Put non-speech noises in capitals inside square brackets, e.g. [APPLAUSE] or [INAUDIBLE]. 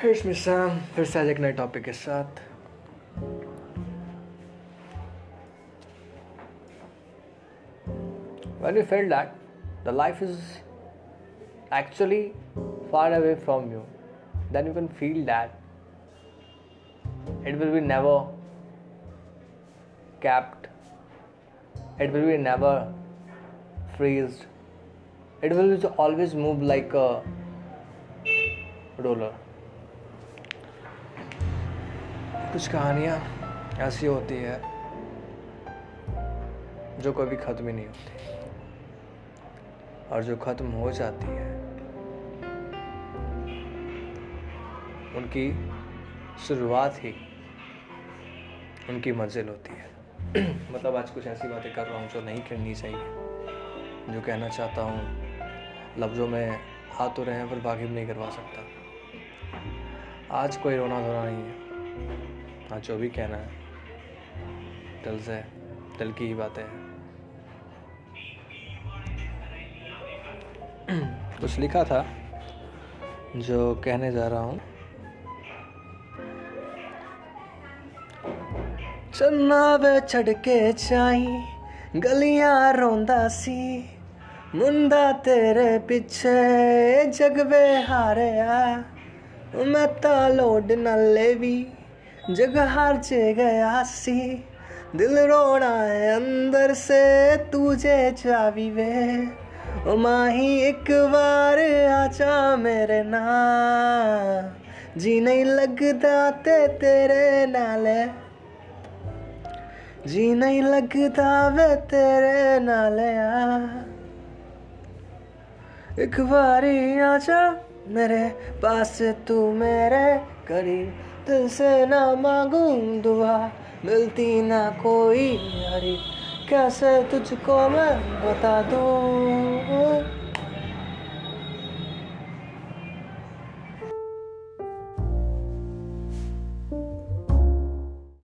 Here's Missam, फिर से आज एक नए टॉपिक के साथ When you felt that the life is actually far away from you, then you can feel that it will be never capped, it will be never freezed, it will always move like a roller. कुछ कहानियाँ ऐसी होती है जो कभी ख़त्म ही नहीं होती। और जो ख़त्म हो जाती है, उनकी शुरुआत ही उनकी मंजिल होती है। [CLEARS THROAT] मतलब आज कुछ ऐसी बातें कर रहा हूँ जो नहीं करनी चाहिए, जो कहना चाहता हूँ, लफ्ज़ों में आ तो रहे हैं, पर वाकिफ नहीं करवा सकता। आज कोई रोना धोना नहीं हाँ। जो भी कहना है। दिल से दिल की ही बातें हैं। [CLEARS THROAT] कुछ लिखा था, जो कहने जा रहा हूँ। चन्ना वे छड़ के चाई, गलियाँ रोंदा सी। मुंडा तेरे पीछे, जग वे हारे मैं ता लोड न लेवी जग हार चे गया सी। दिल रोना है अंदर से, तुझे चावी वे। ओ माही, एक बार आचा मेरे ना जी नहीं लगता ते तेरे नाले जी नहीं लगता वे तेरे नाले आ। एक बारी आजा मेरे पास, तू मेरे करीब दिल से ना मांगू दुआ, मिलती ना कोई यारी कैसे तुझको मैं बता दूँ?